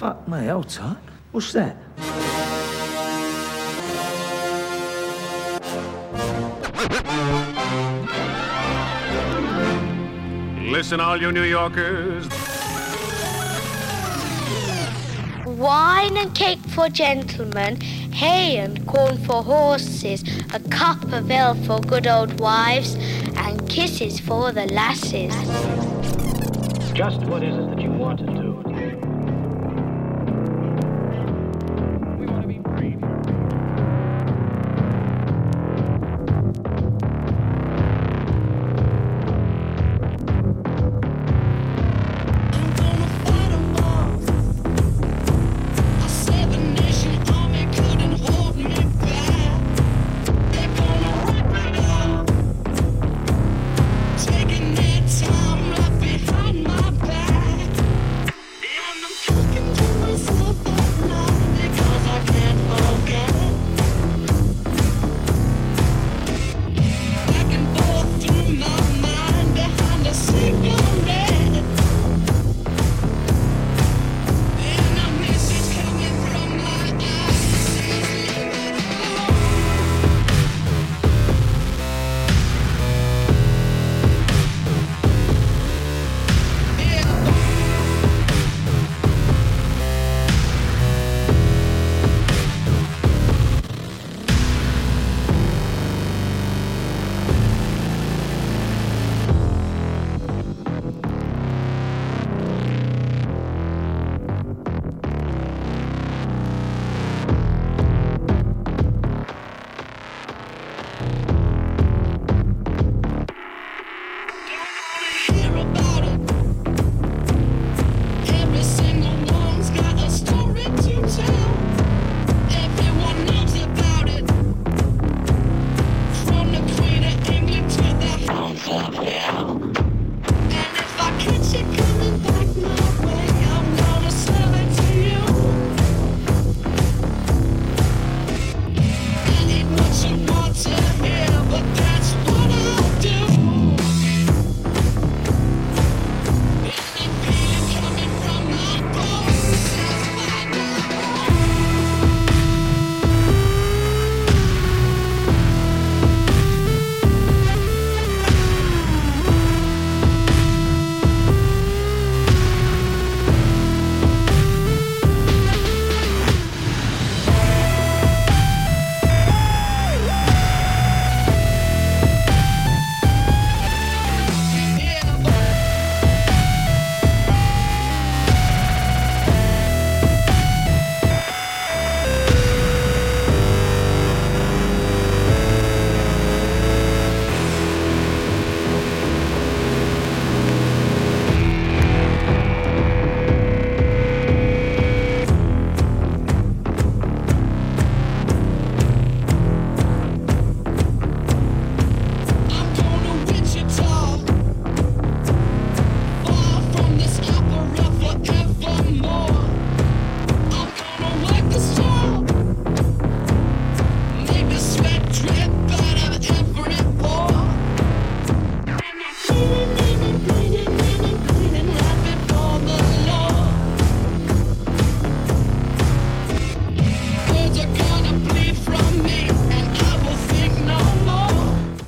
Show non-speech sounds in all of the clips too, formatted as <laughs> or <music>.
Fuck me, hold tight. What's that? Listen, all you New Yorkers. Wine and cake for gentlemen, hay and corn for horses, a cup of ale for good old wives, and kisses for the lasses. Just what is it that you want to do?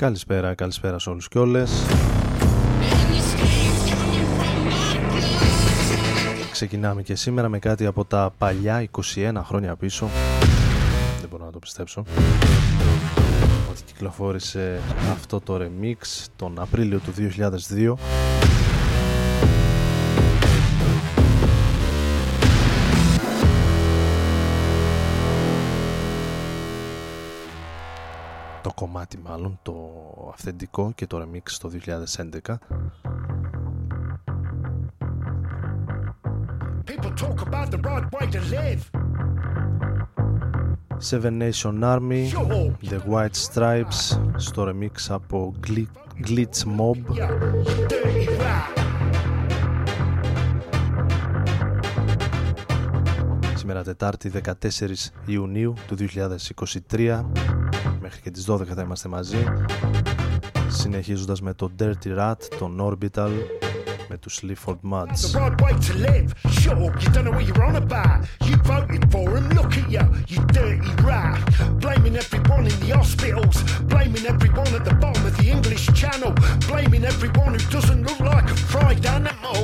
Καλησπέρα, καλησπέρα σε όλους και όλες. Ξεκινάμε και σήμερα με κάτι από τα παλιά 21 χρόνια πίσω. Δεν μπορώ να το πιστέψω. Ότι κυκλοφόρησε αυτό το remix τον Απρίλιο του 2002. Το κομμάτι μάλλον, το αυθεντικό και το remix το 2011 People talk about the right way to live. Seven Nation Army, The White Stripes στο remix από Gli- Glitch Mob Yeah, dirty rap. Σήμερα Τετάρτη 14 Ιουνίου του 2023 Μέχρι και τις 12 θα είμαστε μαζί Συνεχίζοντας με το Dirty Rat, τον Orbital με τους Sleaford Muds. The right way to live. Sure, you don't know what you're on about. You voted for him, look at you, you dirty rat. Blaming everyone in the hospitals, blaming everyone at the bottom of the English Channel, blaming everyone who doesn't look like a fried animal.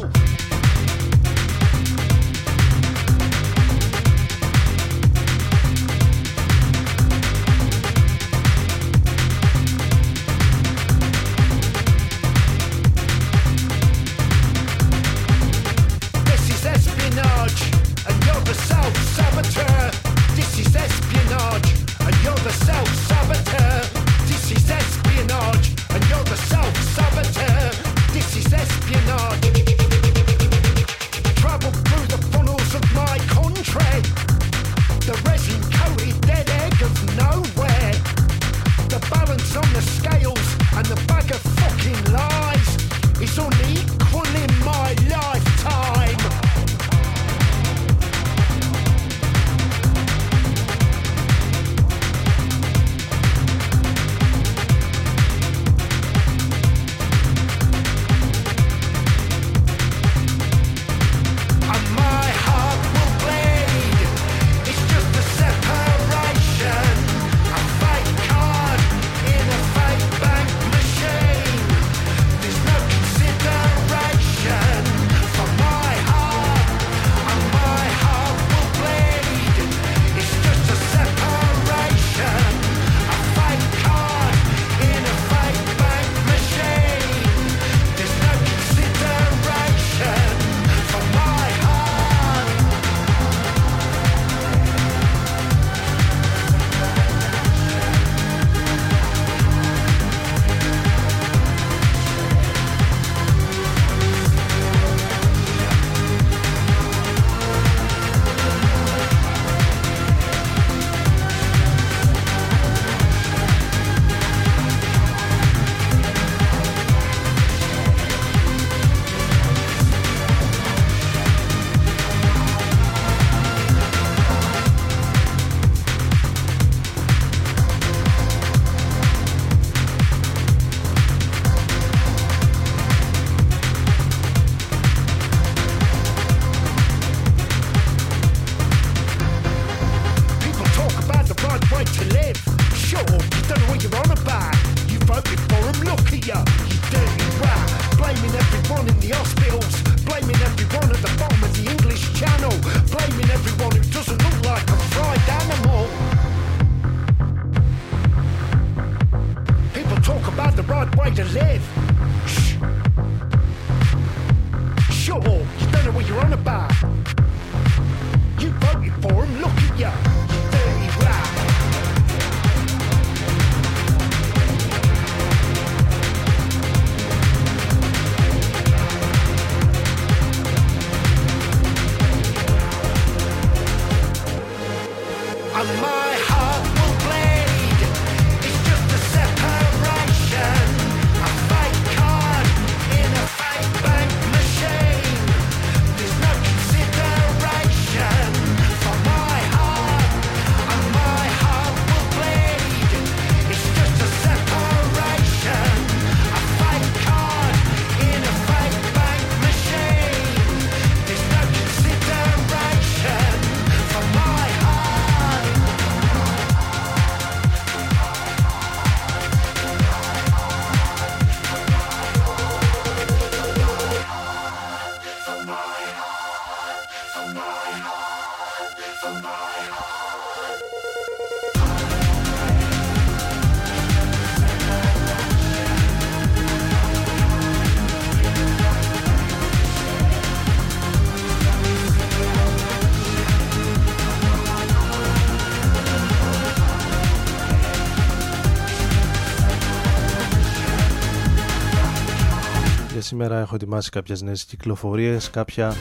Σήμερα έχω ετοιμάσει κάποιες νέες κυκλοφορίες, κάποια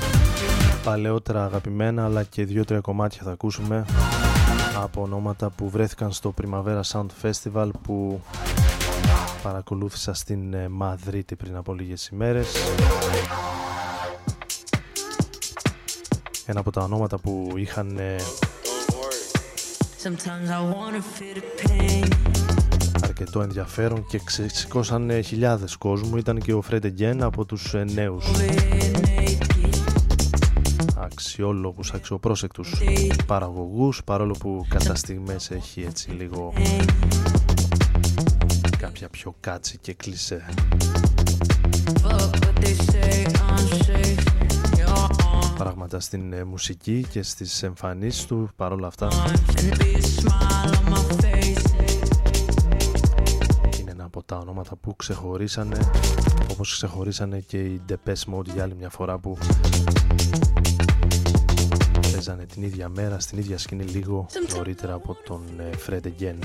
παλαιότερα αγαπημένα αλλά και δύο-τρία κομμάτια θα ακούσουμε από ονόματα που βρέθηκαν στο Primavera Sound Festival που παρακολούθησα στην ε, Μαδρίτη πριν από λίγες ημέρες. Ένα από τα ονόματα που είχαν ε, Sometimes I wanna feel the pain. Αρκετό ενδιαφέρον και ξεσηκώσαν χιλιάδες κόσμου. Ήταν και ο Fred Again από τους ε, νέους. Αξιόλογους, αξιοπρόσεκτους παραγωγούς παρόλο που κατά στιγμές έχει έτσι λίγο κάποια πιο κάτσι και κλισέ. Πράγματα στην ε, μουσική και στις εμφανίσεις του παρόλα αυτά. Είναι ένα από τα ονόματα που ξεχωρίσανε όπως ξεχωρίσανε και οι Depeche Mode για άλλη μια φορά που παίζανε την ίδια μέρα στην ίδια σκηνή λίγο νωρίτερα από τον ε, Fred Again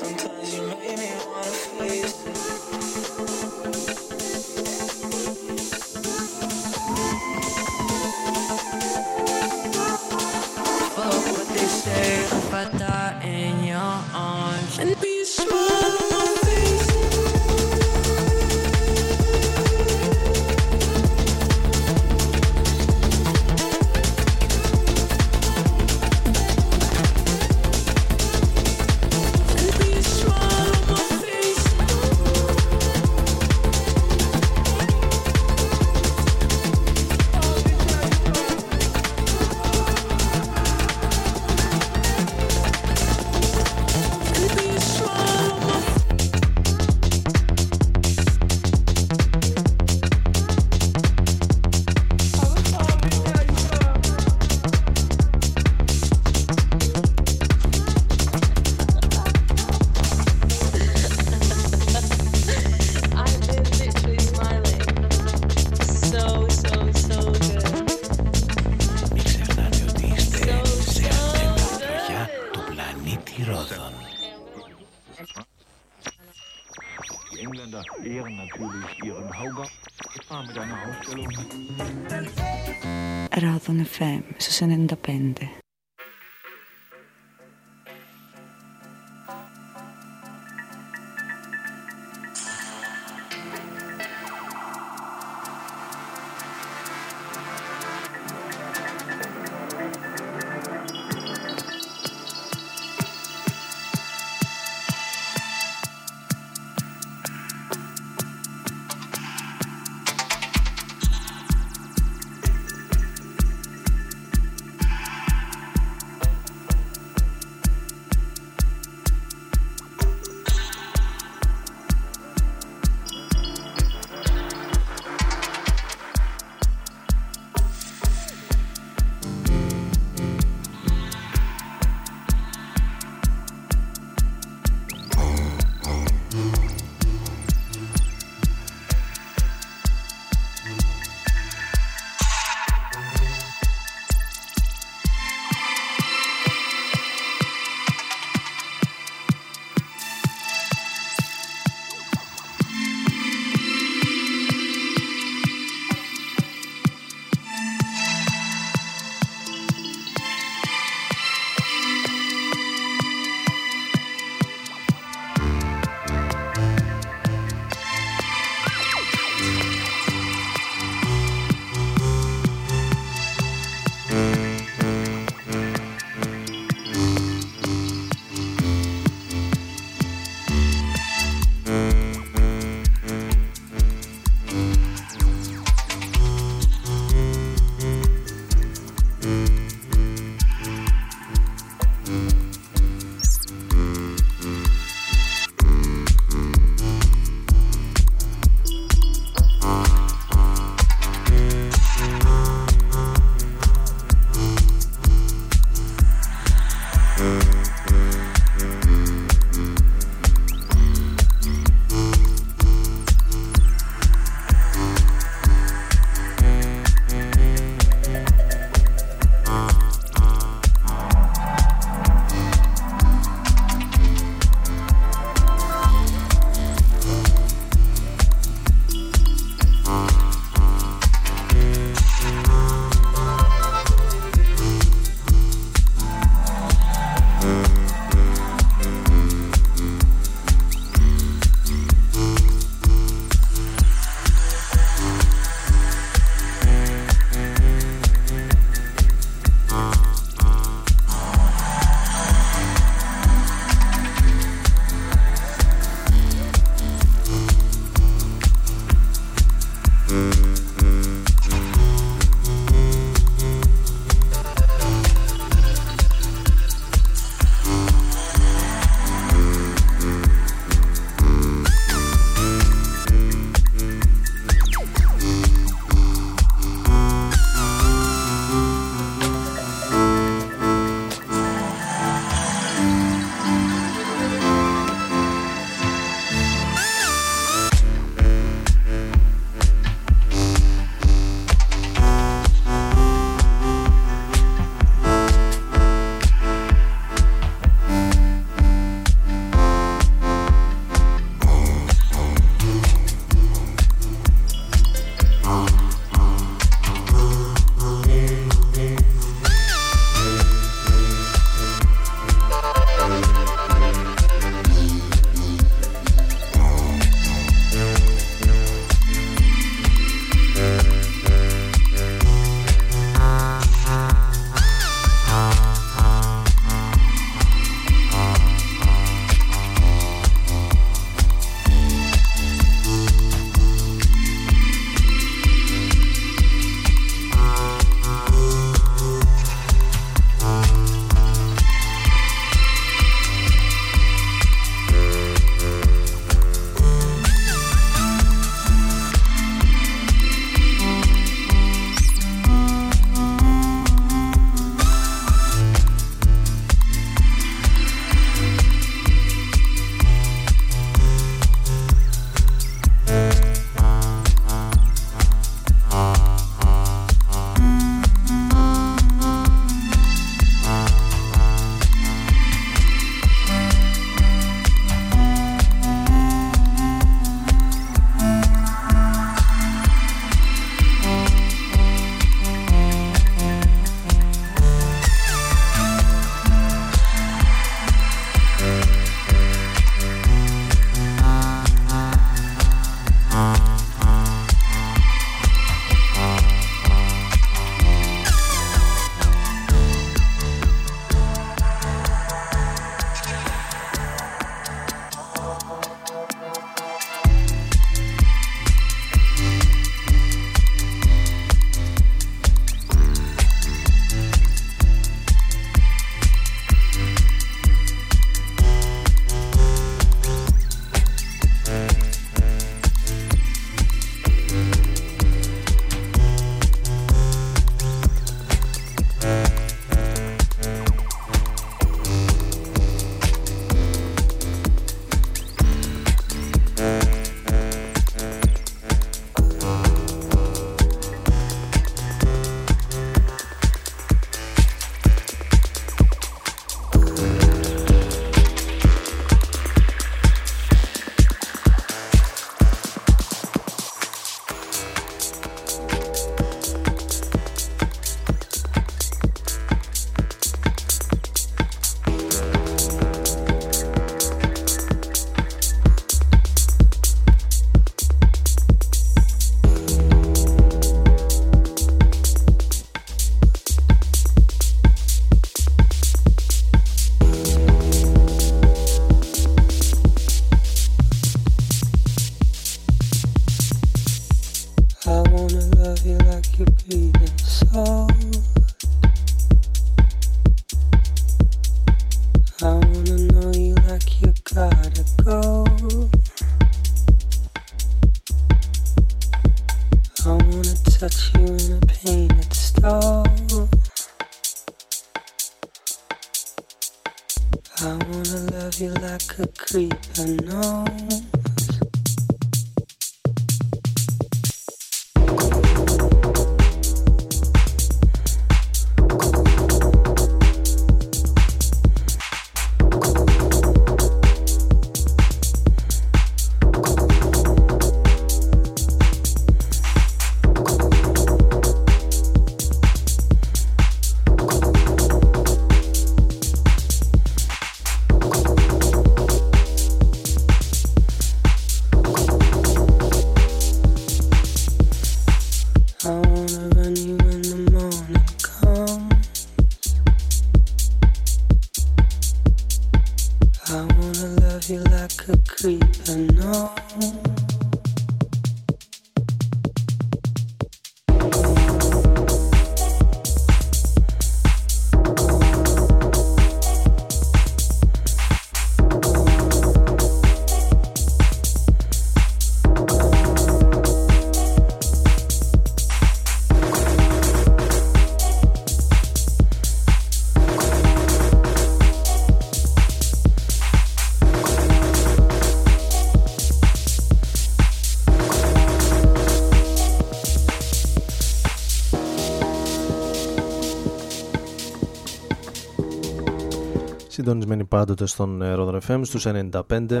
Συντονισμένοι πάντοτε στον ε, Rodon FM στους 95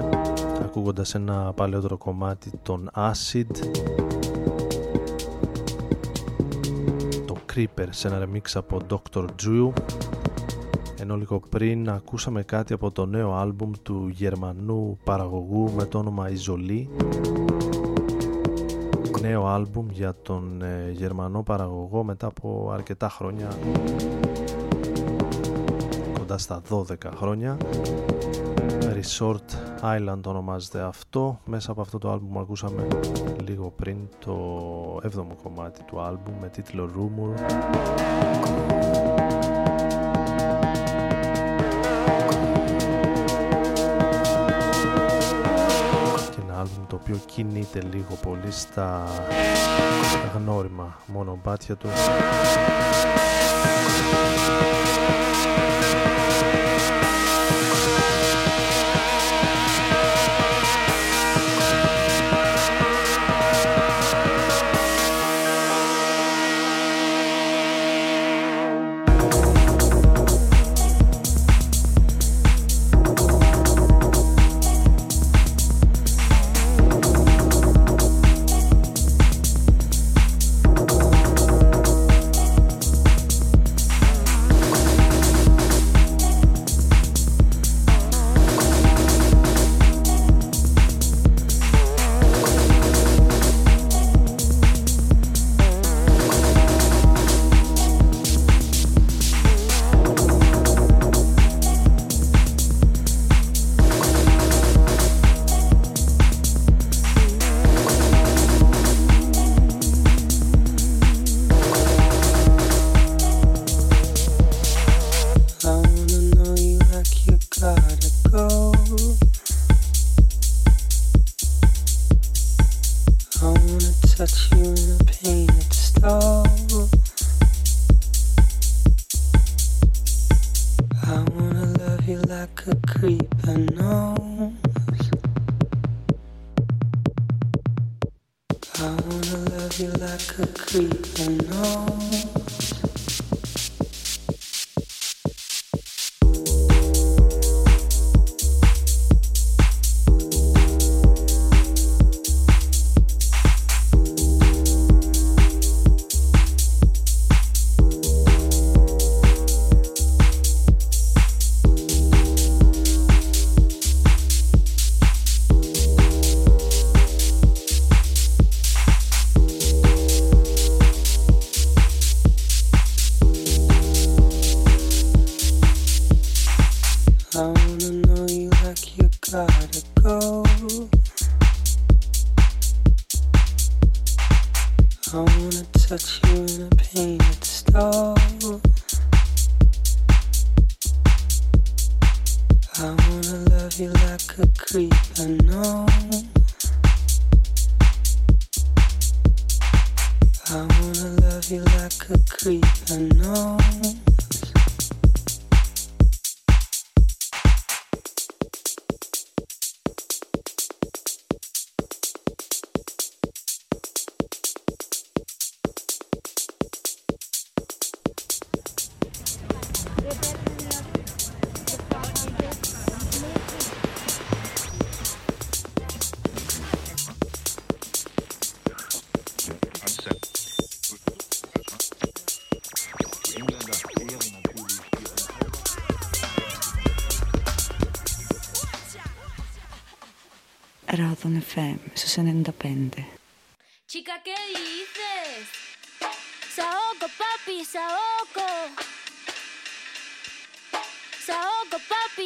ακούγοντας ένα παλαιότερο κομμάτι των Acid. Το Creeper σε ένα remix από Dr. Drew. Ενώ λίγο πριν ακούσαμε κάτι από το νέο άλμπουμ του γερμανού παραγωγού με το όνομα Ιζολή νέο άλμπουμ για τον ε, γερμανό παραγωγό μετά από αρκετά χρόνια κοντά στα 12 χρόνια. Resort Island ονομάζεται αυτό. Μέσα από αυτό το άλμπουμ ακούσαμε λίγο πριν το 7ο κομμάτι του άλμπουμ με τίτλο Rumor. Και ένα άλμπουμ το οποίο κινείται λίγο πολύ στα γνώριμα μονοπάτια του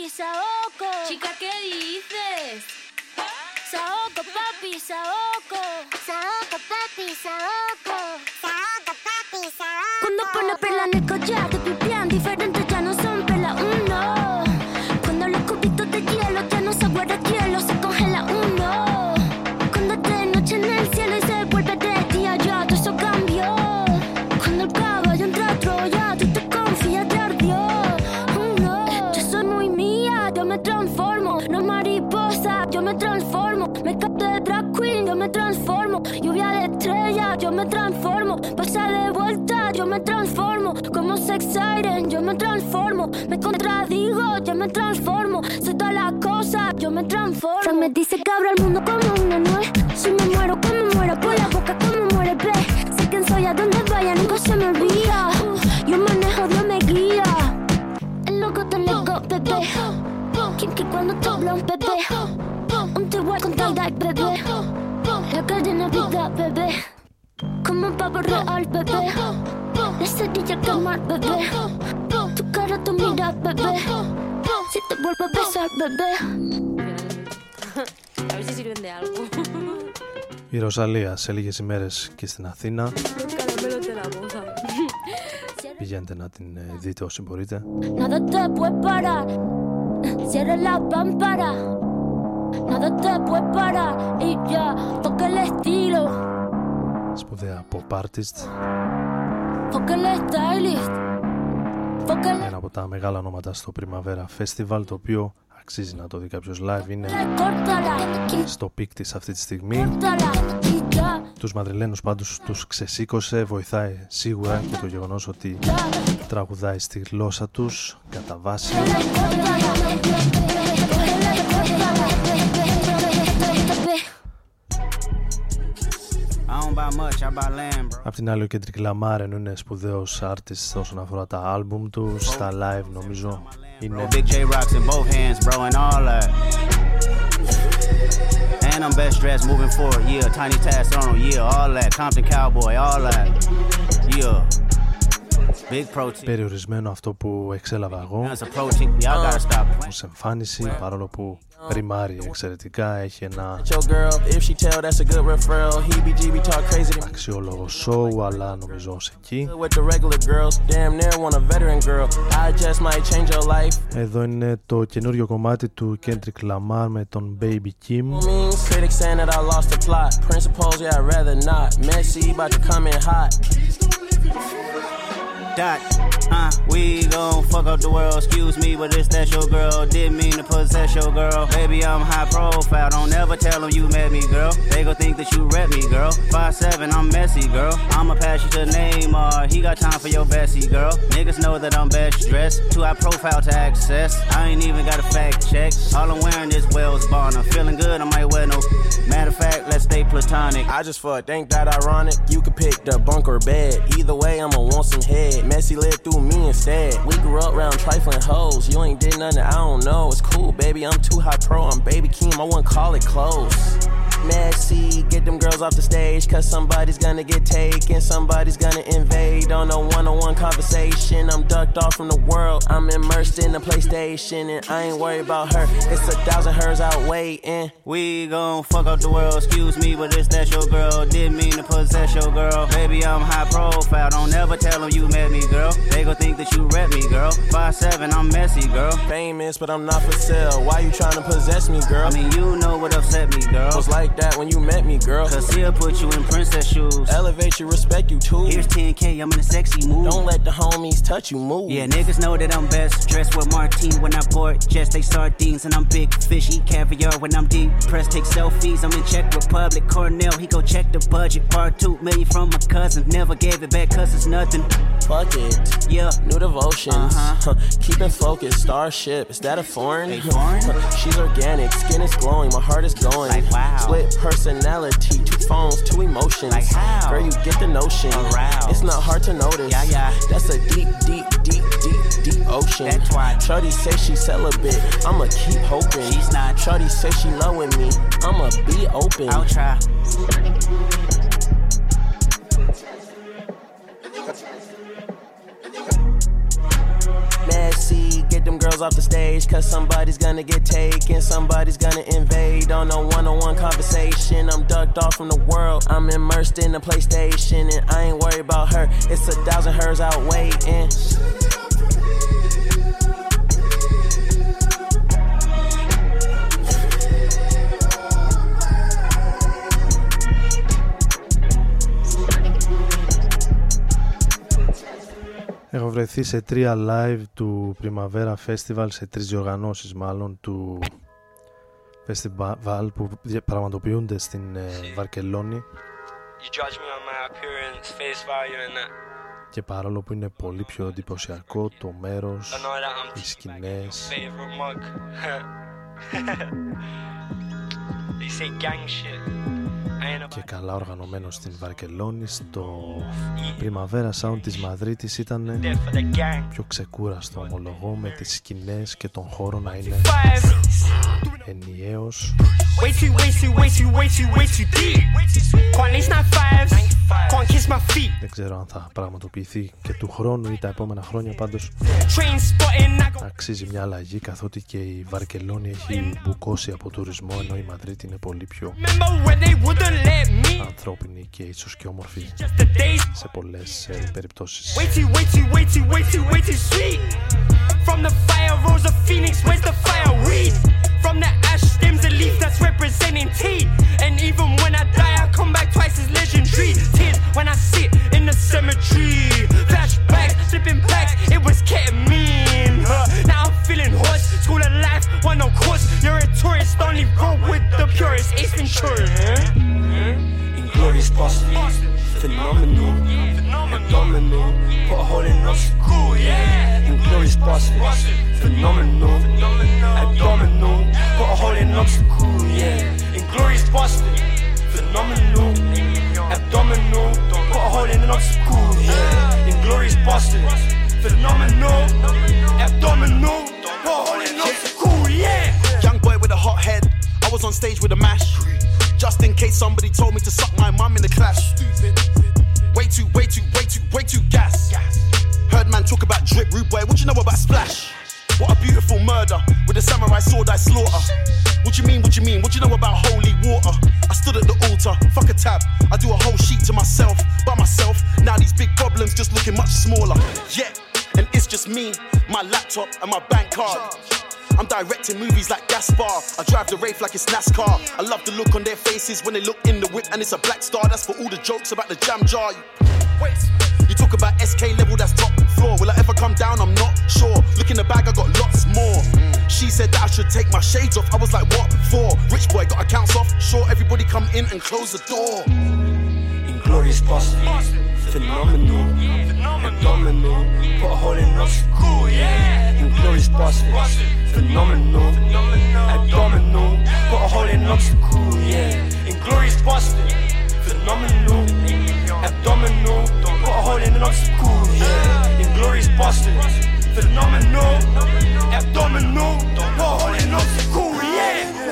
papi, saoco. Chica, ¿qué dices? Saoco, papi, saoco. Saoco, papi, saoco. Saoco, papi, saoco. Cuando pone perla me transformo. Pasa de vuelta, yo me transformo. Como sex siren, yo me transformo. Me contradigo, yo me transformo. Soy todas las cosas, yo me transformo. Me dice que abro el mundo Como un pavo real, bebé. La cerilla quemar, bebé. Tu cara, tu mira, bebé. Si te vuelvo a besar, bebé. A ver si sirven de algo. Η Ροζαλία σε λίγες ημέρες και στην Αθήνα. Caramelo de la boda. Πηγαίνετε να την ε, δείτε όσοι μπορείτε. Nada te puede parar. Cierra la pámpara. Nada te puede parar. Y ya, toca el estilo. Σπουδαία pop artist. Toca el stylist. Toca el Ένα από τα μεγάλα ονόματα στο Primavera Festival το οποίο αξίζει να το δει κάποιος live είναι córtala. στο πικ της αυτή τη στιγμή. Córtala. Y ya, Τους Μαδριλένους πάντως τους ξεσήκωσε, βοηθάει σίγουρα και το γεγονός ότι τραγουδάει στη γλώσσα τους κατά βάση. Απ' την άλλη ο Kendrick Lamar ενώ είναι σπουδαίος artist όσον αφορά τα άλμπουμ του, στα live νομίζω είναι Big J rocks in both hands, bro, and all that. And I'm best dressed moving forward, yeah. Tiny Task Arnold, yeah, all that. Compton Cowboy, all that. Yeah περιορισμένο αυτό που εξέλαβα εγώ. Ως εμφάνιση παρόλο που ρημάρει εξαιρετικά έχει ένα αξιόλογο σόου αλλά νομίζω ως εκεί. Εδώ είναι το καινούριο κομμάτι του Kendrick Lamar με τον Baby Kim. Dot, huh? We gon' fuck up the world. Excuse me, but this that your girl. Didn't mean to possess your girl. Baby, I'm high profile. Don't ever tell them you met me, girl. They gon' think that you rep me, girl. Five seven, I'm messy, girl. I'ma pass you to Neymar. He got time for your bestie, girl. Niggas know that I'm best dressed. Too high profile to access. I ain't even got a fact check. All I'm wearing is Wells Bonner. Feeling good, I might wear no. Matter of fact, let's stay platonic. I just fucked, ain't that ironic? You could pick the bunk or bed. Either way, I'ma want some head. Messy lived through me instead. We grew up round trifling hoes. You ain't did nothing, I don't know. It's cool, baby. I'm too high pro. I'm baby Keem. I wouldn't call it close. Messy, get them girls off the stage. Cause somebody's gonna get taken. Somebody's gonna invade on a one on one conversation. I'm ducked off from the world. I'm immersed in the PlayStation. And I ain't worried about her. It's a thousand hers out waiting. We gon' fuck up the world, excuse me, but this that your girl. Didn't mean to possess your girl. Baby, I'm high profile. Don't ever tell them you met me, girl. They gon' think that you rep me, girl. Five seven, I'm messy, girl. Famous, but I'm not for sale. Why you trying to possess me, girl? I mean, you know what upset me, girl. was like that when you met me, girl. Cause he'll put you in princess shoes. Elevate you, respect you too. Here's 10K, I'm in a sexy mood. Don't let the homies touch you, move. Yeah, niggas know that I'm best. Dressed with Martine when I board jets, they sardines, and I'm big fish. Eat caviar when I'm deep. Press take selfies, I'm in Czech Republic. Cornell, he go check the budget. Part two million from my cousin. Never gave it back cause it's nothing. Fuck it. Yeah. New devotions. Uh-huh. <laughs> Keeping focused. Starship. Is that a foreign? Hey, foreign? <laughs> She's organic. Skin is glowing. My heart is going. Like, wow. Split personality. Two phones. Two emotions. Like, how? Girl, you get the notion. Aroused. It's not hard to notice. Yeah, yeah. That's a deep, deep, deep, deep, deep ocean. That's why. Shorty say she celibate. I'ma keep hoping. She's not. Shorty say she loving me. I'ma be open. I'll try. Them girls off the stage, cause somebody's gonna get taken, somebody's gonna invade on a one on one conversation. I'm ducked off from the world, I'm immersed in the PlayStation, and I ain't worried about her. It's a thousand hers out waiting. Έχω βρεθεί σε τρία live του Primavera Festival, σε τρεις διοργανώσεις μάλλον του festival που δια- πραγματοποιούνται στην ε, Βαρκελόνη You judge me on my appearance, face value, and that. και παρόλο που είναι πολύ πιο εντυπωσιακό το μέρος, I know that I'm οι σκηνές, favorite mug. <laughs> they say gang shit. I ain't και καλά οργανωμένο στην Βαρκελόνη στο Primavera Sound της Μαδρίτης ήταν there for the gang. πιο ξεκούραστο ομολογώ με τις σκηνές και τον χώρο να είναι Five. ενιαίος δεν ξέρω αν θα πραγματοποιηθεί και του χρόνου ή τα επόμενα χρόνια, πάντως αξίζει μια αλλαγή καθότι και η Βαρκελόνη έχει μπουκώσει από τουρισμό. Ενώ η Μαδρίτη είναι πολύ πιο ανθρώπινη και ίσως και όμορφη σε πολλές περιπτώσεις. A leaf that's representing tea. And even when I die, I come back twice as legendary. Tears when I sit in the cemetery. Flashbacks, flipping backs, it was ketamine. Huh. Now I'm feeling hoarse. School of life, one no course. You're a tourist, only go with the purest. Ace Ventura, huh? Inglorious bastards, phenomenal, abdominal, put a hole in us. Cool, yeah. Inglorious bastards, phenomenal, abdominal, put a hole in obstacle, yeah. Inglorious bastard, phenomenal, abdominal, put a hole in an obstacle, yeah. Inglorious bastards, phenomenal, abdominal, put a hole in an obstacle, yeah. Young boy with a hot head. I was on stage with a mash. Just in case somebody told me to suck my mum in the clash. Way too, way too, way too, way too gas. Heard man talk about drip, rude boy. What you know about splash? What a beautiful murder with a samurai sword I slaughter. What you mean? What you mean? What you know about holy water? I stood at the altar, fuck a tab. I do a whole sheet to myself, by myself. Now these big problems just looking much smaller. Yeah, and it's just me, my laptop, and my bank card. I'm directing movies like Gaspar. I drive the Wraith like it's NASCAR. I love the look on their faces when they look in the whip and it's a black star. That's for all the jokes about the jam jar. You, wait, you talk about SK level, that's top floor. Will I ever come down? I'm not sure. Look in the bag, I got lots more. She said that I should take my shades off. I was like, what for? Rich boy got accounts off. Sure, everybody come in and close the door. Inglorious bastards, phenomenal, abdominal, put a hole in us. Cool, yeah. Inglorious bastards, phenomenal, abdominal, put a hole in obstacle, yeah. Inglorious bastard, phenomenal, abdominal, put a hole in an obstacle, yeah. Inglorious bastards, phenomenal, abdominal, put a hole in obstacle, yeah.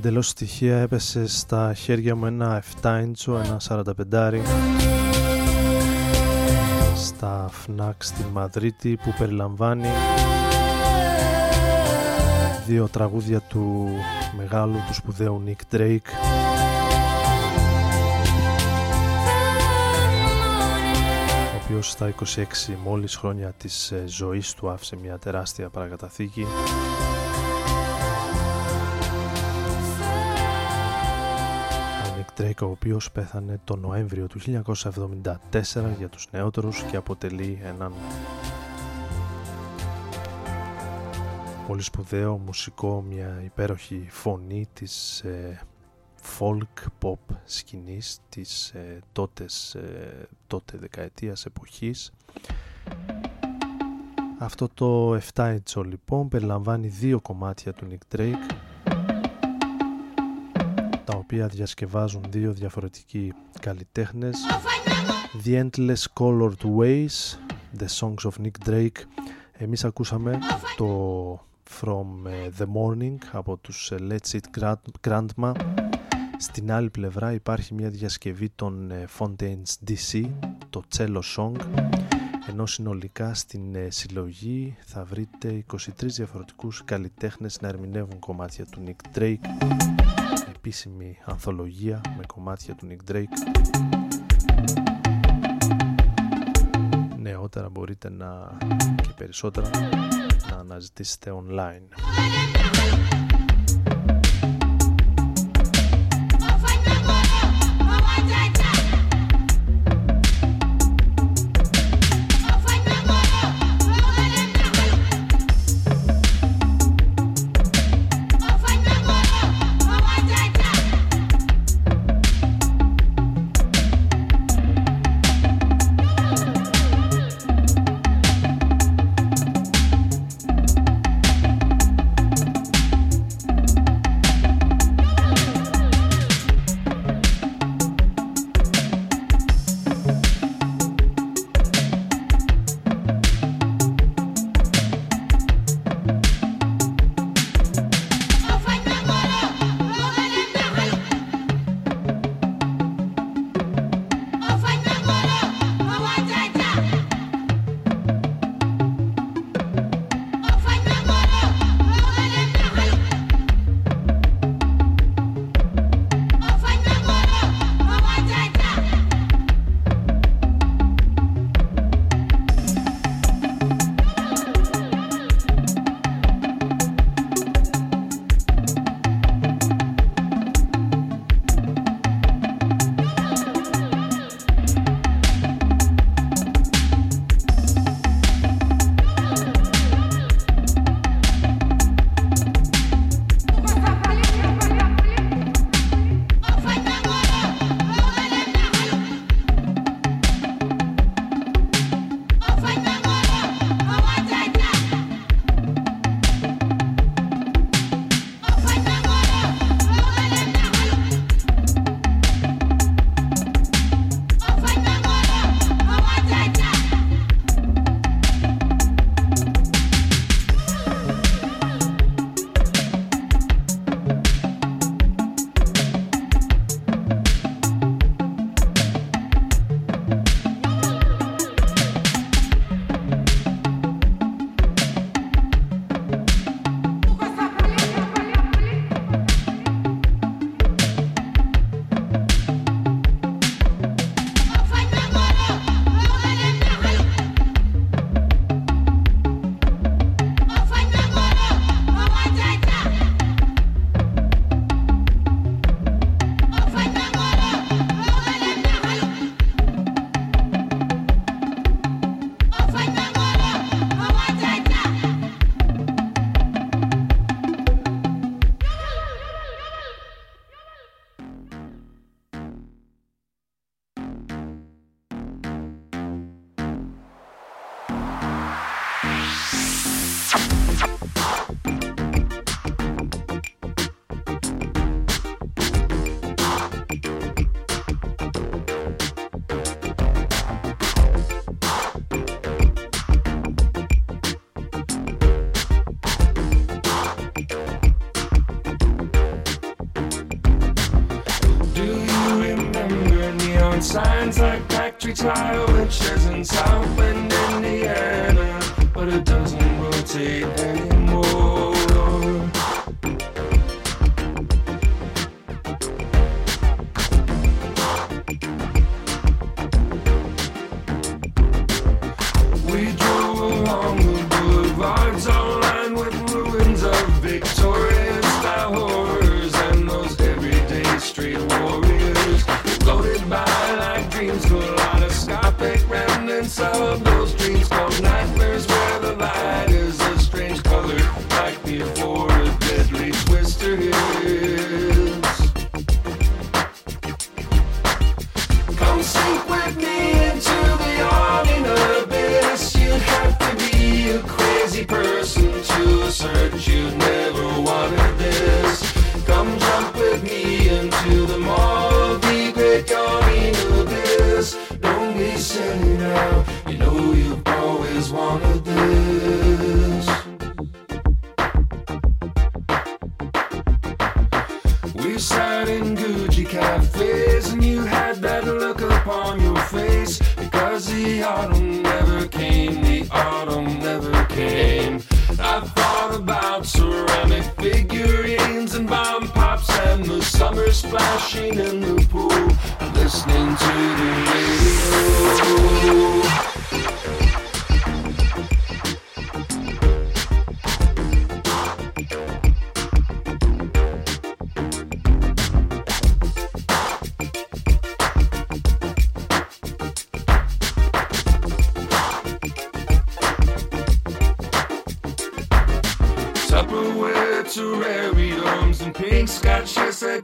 εντελώς έπεσε στα χέρια μου ένα 7 ίντσο, ένα 45 στα Φνάκ στη Μαδρίτη που περιλαμβάνει δύο τραγούδια του μεγάλου του σπουδαίου Nick Drake. Ο οποίος στα 26 μόλις χρόνια της ε, ζωής του άφησε μια τεράστια παρακαταθήκη. Drake ο οποίος πέθανε το Νοέμβριο του 1974 για τους νεότερους και αποτελεί έναν πολύ σπουδαίο μουσικό, μια υπέροχη φωνή της ε, folk pop σκηνής της ε, τότες, ε, τότε δεκαετίας εποχής. Αυτό το 7 έτσι λοιπόν περιλαμβάνει δύο κομμάτια του Nick Drake τα οποία διασκευάζουν δύο διαφορετικοί καλλιτέχνες. The Endless Colored Ways The Songs of Nick Drake. Εμείς ακούσαμε το From ε, the Morning από τους ε, Let's It Grand- Grandma. Στην άλλη πλευρά υπάρχει μια διασκευή των ε, Fontaine's DC το Cello Song. Ενώ συνολικά στην ε, συλλογή θα βρείτε 23 διαφορετικούς καλλιτέχνες να ερμηνεύουν κομμάτια του Nick Drake επίσημη ανθολογία με κομμάτια του Nick Drake. Νεότερα μπορείτε να και περισσότερα να αναζητήσετε online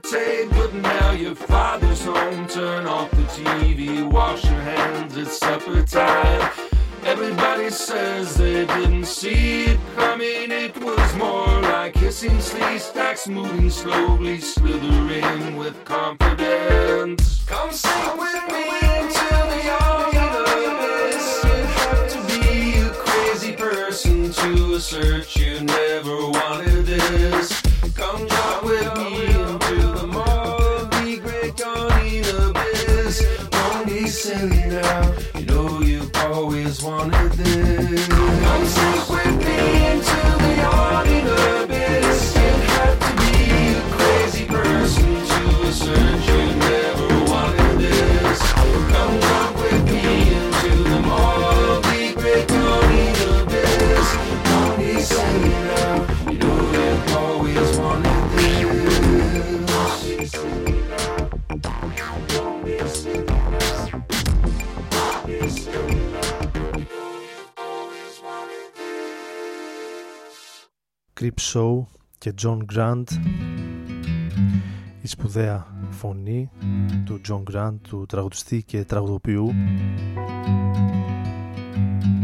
acetate. But now your father's home. Turn off the TV, wash your hands, it's supper time. Everybody says they didn't see it coming. It was more like hissing sleeve stacks moving slowly, slithering with confidence. Come sing with me until the omnibus. You have to be a crazy person to assert you never wanted this. Come jump with me devam eder. Creep Show και John Grant η σπουδαία φωνή του John Grant του τραγουδιστή και τραγουδοποιού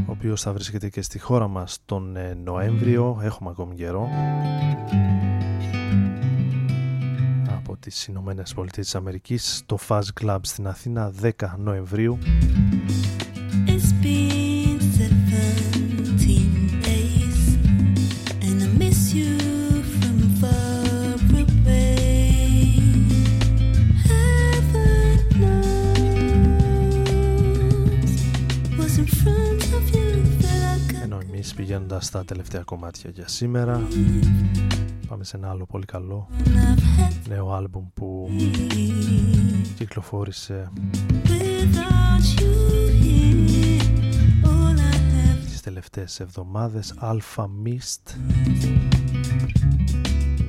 ο οποίος θα βρίσκεται και στη χώρα μας τον ε, Νοέμβριο. Έχουμε ακόμη καιρό. Από τις Ηνωμένες Πολιτείες της Αμερικής στο Fuzz Club στην Αθήνα 10 Νοεμβρίου. It's εμείς πηγαίνοντας στα τελευταία κομμάτια για σήμερα. Πάμε σε ένα άλλο πολύ καλό νέο άλμπουμ που κυκλοφόρησε Without you here, all I have τις τελευταίες εβδομάδες. Alpha Mist.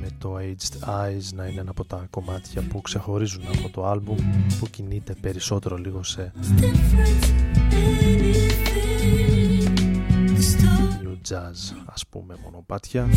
Με το Aged Eyes να είναι ένα από τα κομμάτια που ξεχωρίζουν από το άλμπουμ που κινείται περισσότερο λίγο σε new jazz ας πούμε μονοπάτια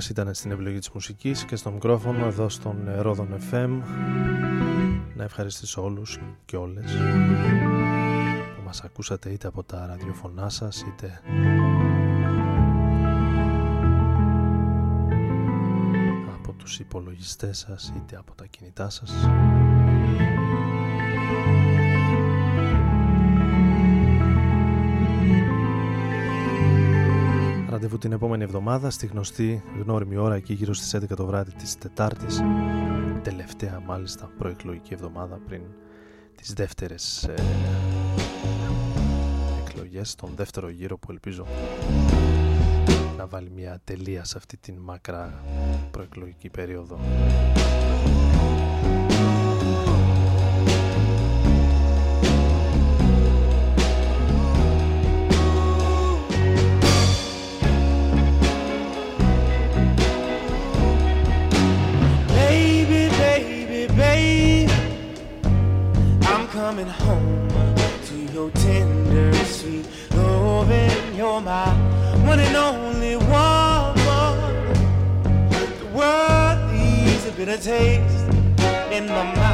Άρης Μπούρας ήταν στην επιλογή της μουσικής και στο μικρόφωνο εδώ στον Ρόδον FM να ευχαριστήσω όλους και όλες που μας ακούσατε είτε από τα ραδιοφωνά σας είτε από τους υπολογιστές σας είτε από τα κινητά σας Ραντεβού την επόμενη εβδομάδα στη γνωστή γνώριμη ώρα εκεί γύρω στις 11 το βράδυ της Τετάρτης. Τελευταία μάλιστα προεκλογική εβδομάδα πριν τις δεύτερες ε, εκλογές τον δεύτερο γύρο που ελπίζω να βάλει μια τελεία σε αυτή την μακρά προεκλογική περίοδο You're my one and only woman. The world needs a bitter taste in my mouth,